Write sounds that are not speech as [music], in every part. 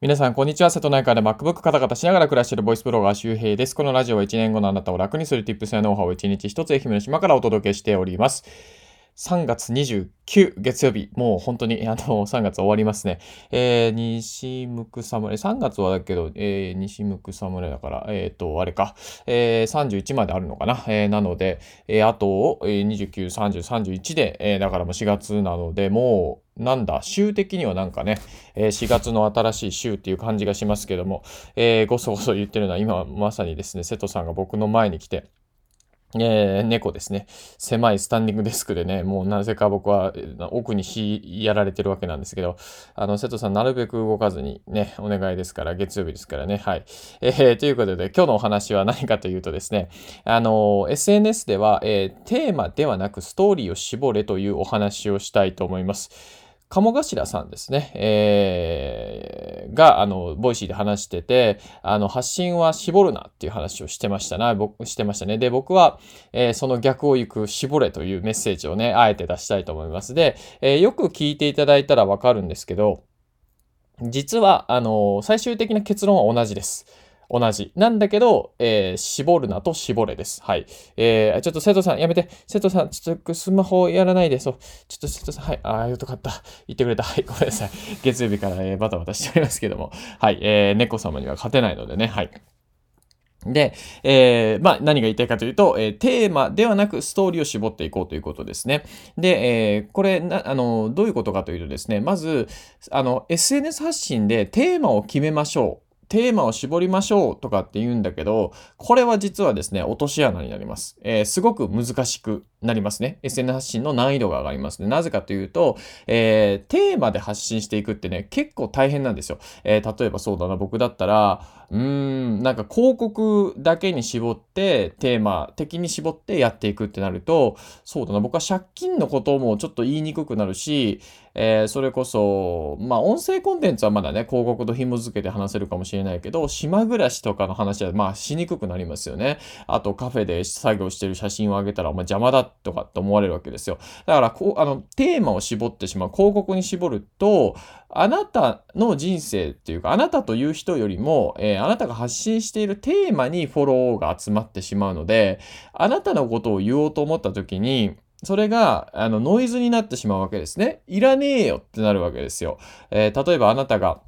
皆さん、こんにちは。瀬戸内海で MacBook カタカタしながら暮らしているボイスブロガー周平です。このラジオは1年後のあなたを楽にする Tips やノウハウを1日1つ愛媛の島からお届けしております。3月29月曜日、もう本当に、あの、3月終わりますね。えー、西向く侍、3月はだけど、えー、西向く侍だから、えっ、ー、と、あれか、えー、31まであるのかな。えー、なので、えー、あと、えー、29、30、31で、えー、だからもう4月なので、もう、なんだ、週的にはなんかね、え、4月の新しい週っていう感じがしますけども、えー、ごそごそ言ってるのは今まさにですね、瀬戸さんが僕の前に来て、えー、猫ですね。狭いスタンディングデスクでね、もうなぜか僕は奥に火やられてるわけなんですけど、あの、瀬戸さんなるべく動かずにね、お願いですから、月曜日ですからね。はい。えー、ということで、今日のお話は何かというとですね、あの、SNS では、えー、テーマではなくストーリーを絞れというお話をしたいと思います。鴨頭さんですね、えー、が、あの、 Voicy で話してて、あの、発信は絞るなっていう話をしてましたな、僕、してましたね。で、僕は、えー、その逆を行く絞れというメッセージをね、あえて出したいと思います。で、えー、よく聞いていただいたらわかるんですけど、実は、あの、最終的な結論は同じです。同じ。なんだけど、えー、絞るなと絞れです。はい。えー、ちょっと瀬戸さん、やめて。瀬戸さん、ちょっとスマホやらないで。そう。ちょっと瀬戸さん、はい。ああ、よかった。言ってくれた。はい。ごめんなさい。月曜日から、えー、バタバタしておりますけども。はい。えー、猫様には勝てないのでね。はい。で、えー、まあ、何が言いたいかというと、えー、テーマではなくストーリーを絞っていこうということですね。で、えー、これな、あの、どういうことかというとですね、まず、あの、SNS 発信でテーマを決めましょう。テーマを絞りましょうとかって言うんだけど、これは実はですね、落とし穴になります。えー、すごく難しくなりますね。SNS 発信の難易度が上がりますね。なぜかというと、えー、テーマで発信していくってね、結構大変なんですよ。えー、例えばそうだな、僕だったら、うーん、なんか広告だけに絞って、テーマ的に絞ってやっていくってなると、そうだな、僕は借金のこともちょっと言いにくくなるし、えー、それこそ、まあ、音声コンテンツはまだね、広告と紐付けて話せるかもしれないけど、島暮らしとかの話は、まあ、しにくくなりますよね。あと、カフェで作業してる写真をあげたら、お前邪魔だとかって思われるわけですよ。だから、こう、あの、テーマを絞ってしまう、広告に絞ると、あなたの人生っていうか、あなたという人よりも、えー、あなたが発信しているテーマにフォローが集まってしまうので、あなたのことを言おうと思った時に、それが、あの、ノイズになってしまうわけですね。いらねえよってなるわけですよ。えー、例えばあなたが、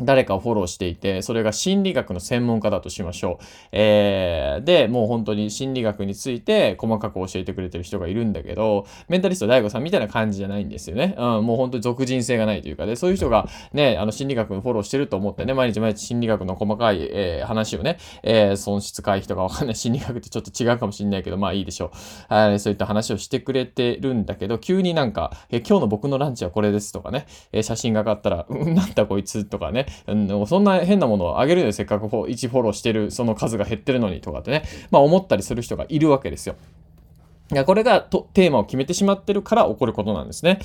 誰かをフォローしていて、それが心理学の専門家だとしましょう。えー、で、もう本当に心理学について細かく教えてくれてる人がいるんだけど、メンタリスト DAIGO さんみたいな感じじゃないんですよね。うん、もう本当に俗人性がないというかで、そういう人がね、あの心理学のフォローしてると思ってね、毎日毎日心理学の細かい、えー、話をね、えー、損失回避とかわかんない心理学ってちょっと違うかもしんないけど、まあいいでしょう。はい、そういった話をしてくれてるんだけど、急になんか、え今日の僕のランチはこれですとかね、え写真が上がったら、うん、なんだこいつとかね、うん、そんな変なものをあげるよ、せっかく1フォローしてる、その数が減ってるのにとかってね、まあ思ったりする人がいるわけですよ。これがとテーマを決めてしまってるから起こることなんですね。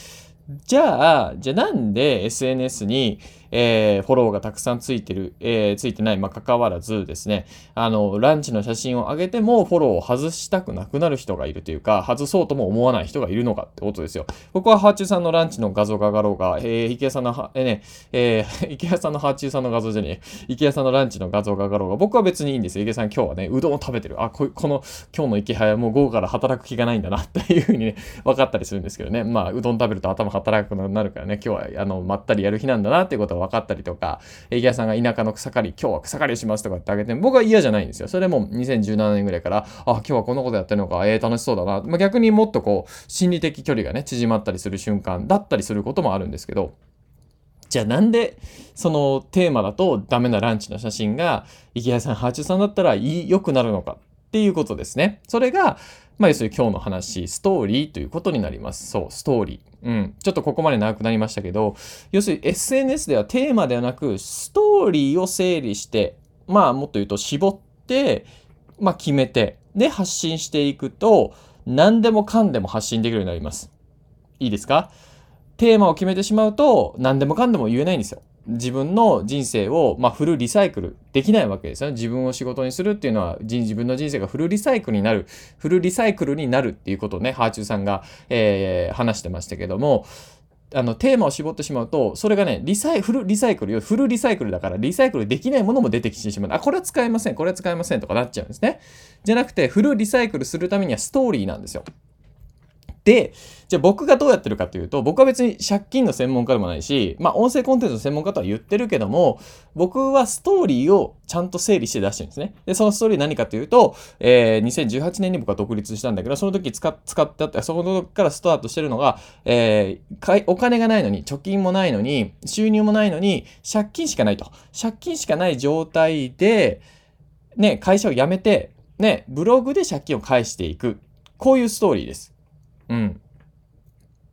じゃあ、じゃあなんで SNS に、えー、フォローがたくさんついてる、えー、ついてない、まあ、関わらずですね、あの、ランチの写真を上げてもフォローを外したくなくなる人がいるというか、外そうとも思わない人がいるのかってことですよ。僕はハーチューさんのランチの画像が上がろうが、えー、池谷さんの、えー、ね、えー、[laughs] 池谷さんのハーチューさんの画像じゃねえ、池谷さんのランチの画像が上がろうが、僕は別にいいんですよ。池谷さん今日はね、うどんを食べてる。あ、ここの、今日の池谷はもう午後から働く気がないんだなっていうふうにね、分かったりするんですけどね。まあ、うどん食べると頭働くなくなるからね、今日は、あの、まったりやる日なんだなっていうことは分かったりとか、池谷さんが田舎の草刈り、今日は草刈りしますとかってあげて僕は嫌じゃないんですよ。それも2017年ぐらいから、あ、今日はこんなことやってるのか、えー、楽しそうだな。まあ、逆にもっとこう、心理的距離がね、縮まったりする瞬間だったりすることもあるんですけど、じゃあなんでそのテーマだとダメなランチの写真が池谷さん、ハーチューさんだったら良くなるのかっていうことですね。それが、まあ、要するに今日の話、ストーリーということになります。そう、ストーリー。うん。ちょっとここまで長くなりましたけど、要するに SNS ではテーマではなく、ストーリーを整理して、まあ、もっと言うと絞って、まあ、決めて、で、発信していくと、何でもかんでも発信できるようになります。いいですか？テーマを決めてしまうと、何でもかんでも言えないんですよ。自分の人生を、まあ、フルリサイクルできないわけですよね。自分を仕事にするっていうのは、自分の人生がフルリサイクルになる、フルリサイクルになるっていうことをね、ハーチューさんが、えー、話してましたけども、あのテーマを絞ってしまうと、それがね、リサイフルリサイクルよ、フルリサイクルだから、リサイクルできないものも出てきてしまう。あ、これは使えません、これは使えませんとかなっちゃうんですね。じゃなくて、フルリサイクルするためにはストーリーなんですよ。で、じゃあ僕がどうやってるかというと、僕は別に借金の専門家でもないし、まあ音声コンテンツの専門家とは言ってるけども、僕はストーリーをちゃんと整理して出してるんですね。で、そのストーリー何かというと、えー、2018年に僕は独立したんだけど、その時使使ってあった、その時からスタートしてるのが、えー、お金がないのに、貯金もないのに、収入もないのに、借金しかないと。借金しかない状態で、ね、会社を辞めて、ね、ブログで借金を返していく。こういうストーリーです。うん。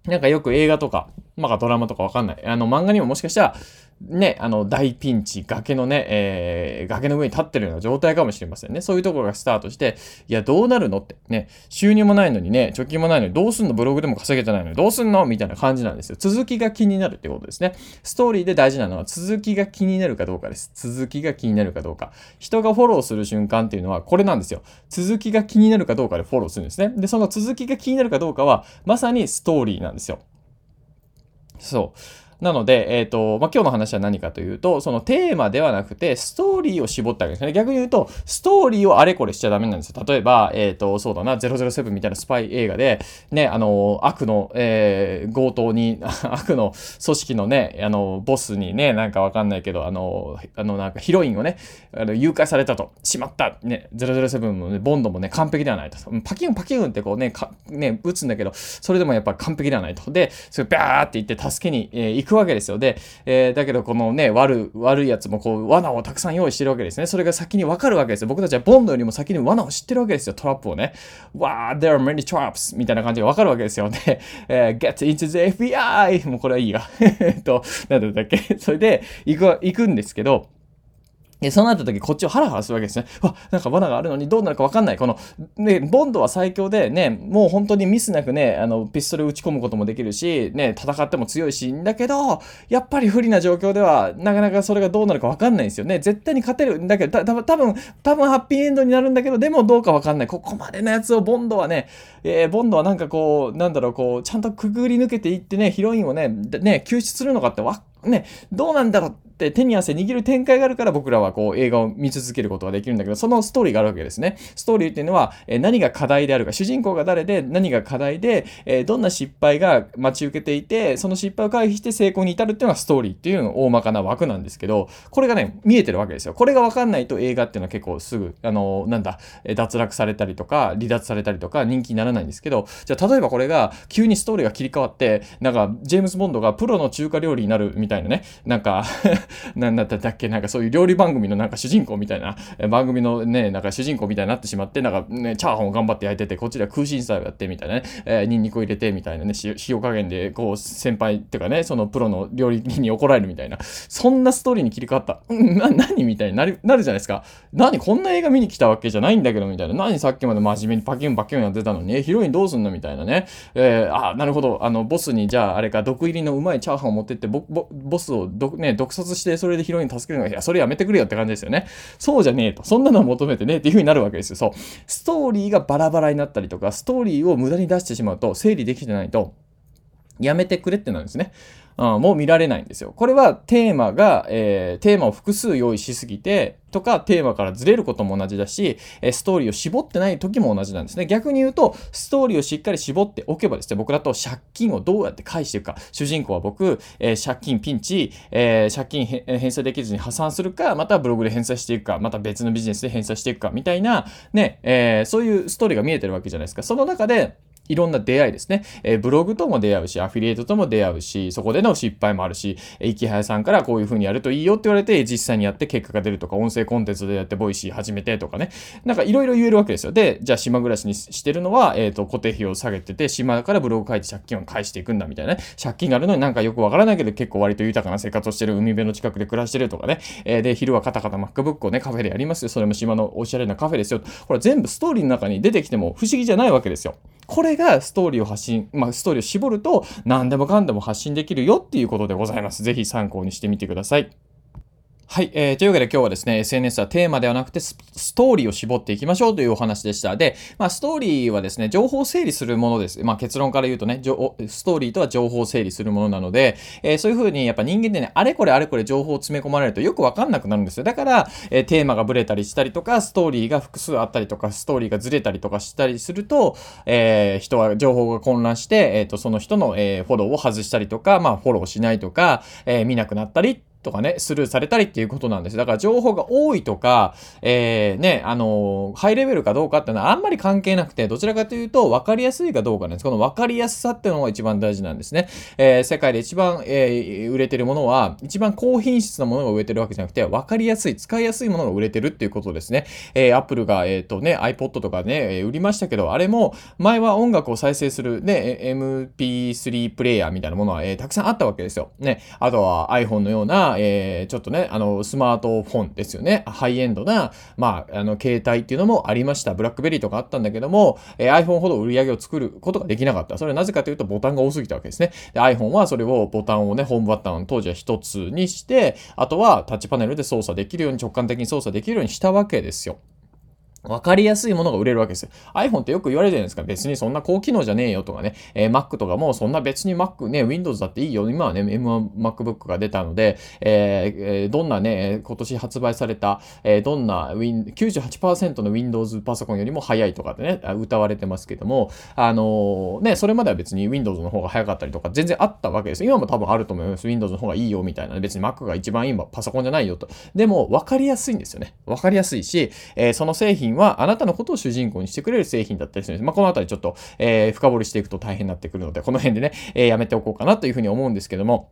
なんかよく映画とか、まあドラマとかわかんない。あの漫画にももしかしたら、ね、あの、大ピンチ、崖のね、えー、崖の上に立ってるような状態かもしれませんね。そういうところがスタートして、いや、どうなるのって、ね、収入もないのにね、貯金もないのに、どうすんの？ブログでも稼げてないのに、どうすんの？みたいな感じなんですよ。続きが気になるってことですね。ストーリーで大事なのは、続きが気になるかどうかです。続きが気になるかどうか。人がフォローする瞬間っていうのは、これなんですよ。続きが気になるかどうかでフォローするんですね。で、その続きが気になるかどうかは、まさにストーリーなんですよ。そう。なので、えっ、ー、と、まあ、今日の話は何かというと、そのテーマではなくて、ストーリーを絞ったわけですね。逆に言うと、ストーリーをあれこれしちゃダメなんですよ。例えば、えっ、ー、と、そうだな、007みたいなスパイ映画で、ね、あの、悪の、えー、強盗に、[laughs] 悪の組織のね、あの、ボスにね、なんかわかんないけど、あの、あの、なんかヒロインをね、あの誘拐されたと。しまった。ね、007もね、ボンドもね、完璧ではないと。パキュンパキュンってこうね、かね、撃つんだけど、それでもやっぱ完璧ではないと。で、それバーって言って助けに、えー、行くわけですよ。で、えー、だけどこのね、悪、悪いやつもこう、罠をたくさん用意してるわけですね。それが先にわかるわけですよ。僕たちはボンドよりも先に罠を知ってるわけですよ。トラップをね。わー、there are many traps! みたいな感じがわかるわけですよ。ね、えー、get into the FBI! もうこれはいいや。[laughs] えっと、なんだっけ？それで、行く、行くんですけど、で、そうなった時、こっちをハラハラするわけですね。わ、なんか罠があるのにどうなるかわかんない。この、ね、ボンドは最強でね、もう本当にミスなくね、あの、ピストル打ち込むこともできるし、ね、戦っても強いし、んだけど、やっぱり不利な状況では、なかなかそれがどうなるかわかんないんですよね。絶対に勝てるんだけど、た多分多分ハッピーエンドになるんだけど、でもどうかわかんない。ここまでのやつをボンドはね、えー、ボンドはなんかこう、なんだろう、こう、ちゃんとくぐり抜けていってね、ヒロインをね、ね、救出するのかってわ、ね、どうなんだろうって手に汗握る展開があるから僕らはこう映画を見続けることができるんだけど、そのストーリーがあるわけですね。ストーリーっていうのは、え何が課題であるか、主人公が誰で何が課題で、えどんな失敗が待ち受けていて、その失敗を回避して成功に至るっていうのがストーリーっていうの大まかな枠なんですけど、これがね、見えてるわけですよ。これがわかんないと映画っていうのは結構すぐ、あの、なんだ、脱落されたりとか、離脱されたりとか人気にならないんですけど、じゃあ例えばこれが急にストーリーが切り替わって、なんか、ジェームズ・ボンドがプロの中華料理になるみたいなたいなね、なんか [laughs] なんだったっけ？なんかそういう料理番組のなんか主人公みたいな、番組のね、なんか主人公みたいになってしまって、なんかね、チャーハンを頑張って焼いてて、こっちでは空心菜をやってみたいなね、えー、ニンニクを入れてみたいなね、塩加減で、こう、先輩っていうかね、そのプロの料理人に怒られるみたいな、そんなストーリーに切り替わった。うん、な、何みたいになる、なるじゃないですか。何こんな映画見に来たわけじゃないんだけど、みたいな。何さっきまで真面目にパキュンパキュンやってたのに、え、ヒロインどうすんのみたいなね。えー、あ、なるほど。あの、ボスに、じゃあ、あれか、毒入りのうまいチャーハンを持ってって、ボ、ボ、ボスをど、ね、毒殺して、それでヒロイン助けるのが、いや、それやめてくれよって感じですよね。そうじゃねえと。そんなのを求めてねっていう風になるわけですよ。そう。ストーリーがバラバラになったりとか、ストーリーを無駄に出してしまうと、整理できてないと、やめてくれってなるんですね。うん、もう見られないんですよ。これはテーマが、えー、テーマを複数用意しすぎて、とかテーマからずれることも同じだし、えストーリーを絞ってない時も同じなんですね。逆に言うと、ストーリーをしっかり絞っておけばですね、僕だと借金をどうやって返していくか、主人公は僕、えー、借金ピンチ、えー、借金返済できずに破産するか、またブログで返済していくか、また別のビジネスで返済していくか、みたいな、ね、えー、そういうストーリーが見えてるわけじゃないですか。その中で、いろんな出会いですね。えー、ブログとも出会うし、アフィリエイトとも出会うし、そこでの失敗もあるし、イケハヤさんからこういう風にやるといいよって言われて、実際にやって結果が出るとか、音声コンテンツでやって Voicy 始めてとかね。なんかいろいろ言えるわけですよ。で、じゃあ島暮らしにしてるのは、えっ、ー、と、固定費を下げてて、島からブログ書いて借金を返していくんだみたいなね。借金があるのになんかよくわからないけど、結構割と豊かな生活をしてる、海辺の近くで暮らしてるとかね。えー、で、昼はカタカタ MacBook をね、カフェでやりますよ。それも島のおしゃれなカフェですよ。これ全部ストーリーの中に出てきても不思議じゃないわけですよ。これがストーリーを発信、まあ、ストーリーを絞ると何でもかんでも発信できるよっていうことでございます。ぜひ参考にしてみてください。はい、えー。というわけで今日はですね、SNS はテーマではなくてストーリーを絞っていきましょうというお話でした。で、まあ、ストーリーはですね、情報を整理するものです。まあ、結論から言うとね、ストーリーとは情報を整理するものなので、えー、そういうふうにやっぱ人間でね、あれこれあれこれ情報を詰め込まれるとよくわかんなくなるんですよ。だから、えー、テーマがブレたりしたりとか、ストーリーが複数あったりとか、ストーリーがずれたりとかしたりすると、えー、人は情報が混乱して、えっ、と、その人の、えフォローを外したりとか、まあ、フォローしないとか、え見なくなったりとかね、スルーされたりっていうことなんです。だから情報が多いとか、えー、ね、あのー、ハイレベルかどうかっていうのはあんまり関係なくて、どちらかというと分かりやすいかどうかなんです。この分かりやすさっていうのが一番大事なんですね。えー、世界で一番、えー、売れてるものは、一番高品質なものが売れてるわけじゃなくて、分かりやすい、使いやすいものが売れてるっていうことですね。えー、Apple が、えっ、ー、とね、iPod とかねえ、売りましたけど、あれも、前は音楽を再生する、ね、MP3 プレイヤーみたいなものは、えー、たくさんあったわけですよ。ね、あとは iPhone のような、えー、ちょっとね、あの、スマートフォンですよね。ハイエンドな、まあ、あの、携帯っていうのもありました。ブラックベリーとかあったんだけども、えー、iPhone ほど売り上げを作ることができなかった。それはなぜかというと、ボタンが多すぎたわけですね。で、iPhone はそれをボタンをね、ホームボタン当時は一つにして、あとはタッチパネルで操作できるように、直感的に操作できるようにしたわけですよ。わかりやすいものが売れるわけですよ。iPhone ってよく言われるじゃないですか。別にそんな高機能じゃねえよとかね。えー、Mac とかもそんな別に Mac ね、Windows だっていいよ。今はね、M1 MacBook が出たので、えー、どんなね、今年発売された、えー、どんな Win、98%の Windows パソコンよりも早いとかってね、歌われてますけども、あのー、ね、それまでは別に Windows の方が早かったりとか全然あったわけです。今も多分あると思います。Windows の方がいいよみたいな。別に Mac が一番いいパソコンじゃないよと。でも、わかりやすいんですよね。わかりやすいし、えその製品はあなたのことをを主人公にしてくれる製品だったりするんです。まあ、このあたりちょっと、えー、深掘りしていくと大変になってくるので、この辺でね、えー、やめておこうかなというふうに思うんですけども、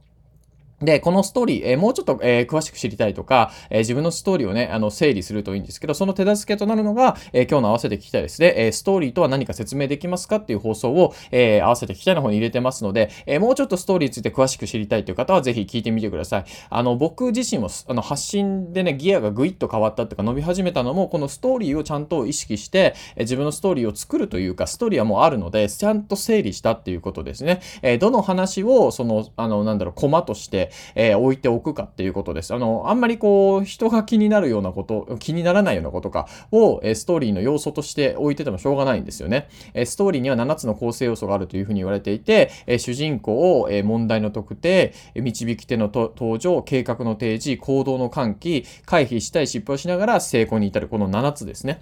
で、このストーリー、えー、もうちょっと、えー、詳しく知りたいとか、えー、自分のストーリーをね、あの、整理するといいんですけど、その手助けとなるのが、え今日の合わせて聞きたいですね、えストーリーとは何か説明できますかっていう放送を、え合わせて聞きたいの方に入れてますので、えもうちょっとストーリーについて詳しく知りたいという方は、ぜひ聞いてみてください。あの、僕自身も、あの、発信でね、ギアがぐいっと変わったっていうか、伸び始めたのも、このストーリーをちゃんと意識して、え自分のストーリーを作るというか、ストーリーはもうあるので、ちゃんと整理したっていうことですね。えどの話を、その、あの、なんだろう、コマとして、え置いておくかっていうことです。あの、あんまりこう、人が気になるようなこと、気にならないようなことかを、えストーリーの要素として置いててもしょうがないんですよね。えストーリーには7つの構成要素があるというふうに言われていて、え主人公を、え問題の特定、導き手の登場、計画の提示、行動の喚起、回避したい失敗をしながら成功に至る、この7つですね。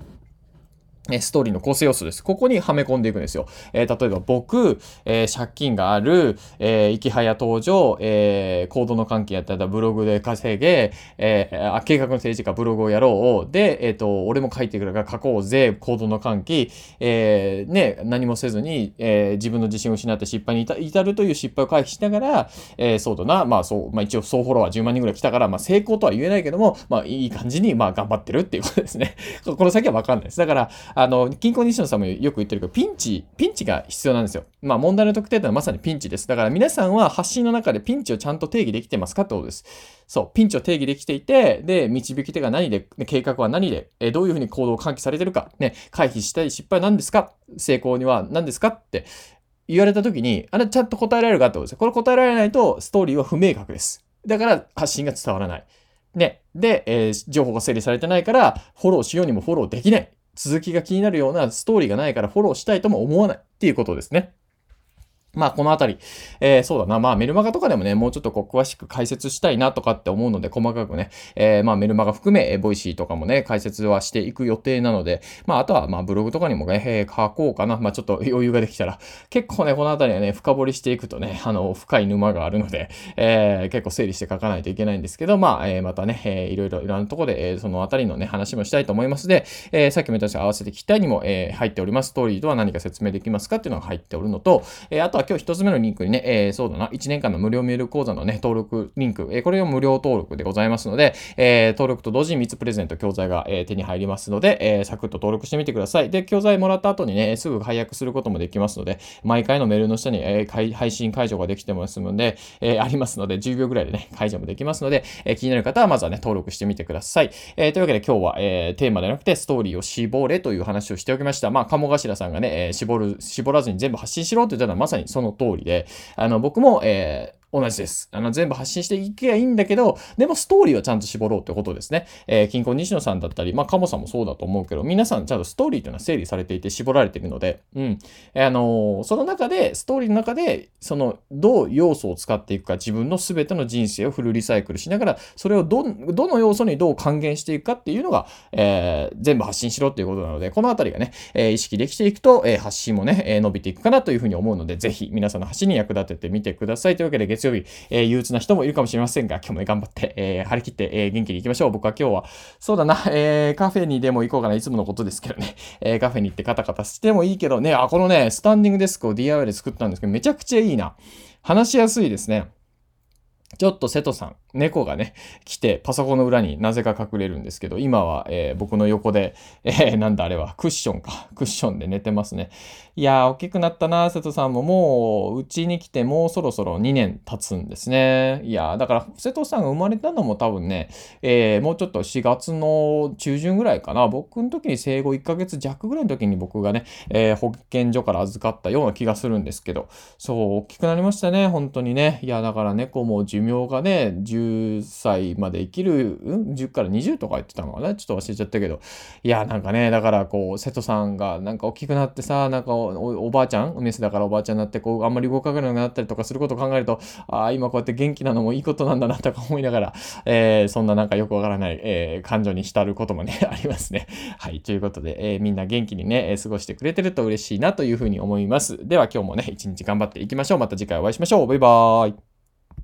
ストーリーの構成要素です。ここにはめ込んでいくんですよ。えー、例えば僕、えー、借金がある、えー、生き早登場、えー、コードの関係やったらブログで稼げ、えー、計画の政治かブログをやろう。で、えっ、ー、と、俺も書いてくるから書こうぜ、コードの関係、えー、ね、何もせずに、えー、自分の自信を失って失敗に至るという失敗を回避しながら、えー、そうだな、まあそう、まあ一応総フォロワー10万人ぐらい来たから、まあ成功とは言えないけども、まあいい感じに、まあ頑張ってるっていうことですね。[laughs] この先はわかんないです。だから、あの、金庫西野さんもよく言ってるけど、ピンチ、ピンチが必要なんですよ。まあ問題の特定というのはまさにピンチです。だから皆さんは発信の中でピンチをちゃんと定義できてますかってことです。そう、ピンチを定義できていて、で、導き手が何で、計画は何で、えどういうふうに行動を喚起されてるか、ね、回避したい失敗は何ですか？成功には何ですか？って言われた時に、あれちゃんと答えられるかってことです。これ答えられないと、ストーリーは不明確です。だから発信が伝わらない。ね。で、えー、情報が整理されてないから、フォローしようにもフォローできない。続きが気になるようなストーリーがないからフォローしたいとも思わないっていうことですね。まあ、このあたり、えー、そうだな。まあ、メルマガとかでもね、もうちょっとこう、詳しく解説したいなとかって思うので、細かくね、えー、まあ、メルマガ含め、 Voicy とかもね、解説はしていく予定なので、まあ、あとは、まあ、ブログとかにもね、えー、書こうかな。まあ、ちょっと余裕ができたら、結構ね、このあたりはね、深掘りしていくとね、あの、深い沼があるので、えー、結構整理して書かないといけないんですけど、まあ、えー、またね、えー、いろいろ、いろんなところで、えー、そのあたりのね、話もしたいと思いますで、えー、さっきも言ったように合わせて聞きたいにも、えー、入っております。ストーリーとは何か説明できますかっていうのが入っておるのと、えー、あとは今日一つ目のリンクにね、えー、そうだな、1年間の無料メール講座のね、登録リンク、えー、これを無料登録でございますので、えー、登録と同時に3つプレゼント教材が、えー、手に入りますので、えー、サクッと登録してみてください。で、教材もらった後にね、すぐ解約することもできますので、毎回のメールの下に、えー、配信解除ができてますので、えー、ありますので、10秒ぐらいでね、解除もできますので、えー、気になる方はまずはね、登録してみてください。えー、というわけで今日は、えー、テーマではなくてストーリーを絞れという話をしておきました。まあ、鴨頭さんがね、えー、絞る、絞らずに全部発信しろって言ったのはまさにその通りで、あの、僕もえー同じです。あの、全部発信していけばいいんだけど、でもストーリーはちゃんと絞ろうってことですね。えー、金庫西野さんだったり、まあ、カモさんもそうだと思うけど、皆さんちゃんとストーリーというのは整理されていて絞られているので、うん。あのー、その中で、ストーリーの中で、その、どう要素を使っていくか、自分の全ての人生をフルリサイクルしながら、それをど、どの要素にどう還元していくかっていうのが、えー、全部発信しろっていうことなので、このあたりがね、えー、意識できていくと、えー、発信もね、えー、伸びていくかなというふうに思うので、ぜひ皆さんの発信に役立ててみてください。というわけで、月曜日、えー、憂鬱な人もいるかもしれませんが、今日も頑張って、えー、張り切って、えー、元気に行きましょう。僕は今日は、そうだな、えー、カフェにでも行こうかな。いつものことですけどね。[laughs] えー、カフェに行ってカタカタしてもいいけどね、あ、このね、スタンディングデスクを DIY で作ったんですけど、めちゃくちゃいいな。話しやすいですね。ちょっと瀬戸さん、猫がね、来て、パソコンの裏になぜか隠れるんですけど、今は、えー、僕の横で、えー、なんだあれは、クッションか。クッションで寝てますね。いやー、大きくなったな、瀬戸さんも。もう、うちに来てもうそろそろ2年経つんですね。いやー、だから、瀬戸さんが生まれたのも多分ね、えー、もうちょっと4月の中旬ぐらいかな。僕の時に生後1ヶ月弱ぐらいの時に僕がね、えー、保健所から預かったような気がするんですけど、そう、大きくなりましたね、本当にね。いや、だから猫も寿命がね、10歳まで生きる、うん ?10 から20とか言ってたのかな？ちょっと忘れちゃったけど。いや、なんかね、だからこう、瀬戸さんがなんか大きくなってさ、なんかおばあちゃん、メスだからおばあちゃんになって、こう、あんまり動かなくなったりとかすることを考えると、ああ、今こうやって元気なのもいいことなんだなとか思いながら、えー、そんななんかよくわからない、えー、感情に浸ることもね、[laughs] ありますね。はい、ということで、えー、みんな元気にね、過ごしてくれてると嬉しいなというふうに思います。では今日もね、一日頑張っていきましょう。また次回お会いしましょう。バイバーイ。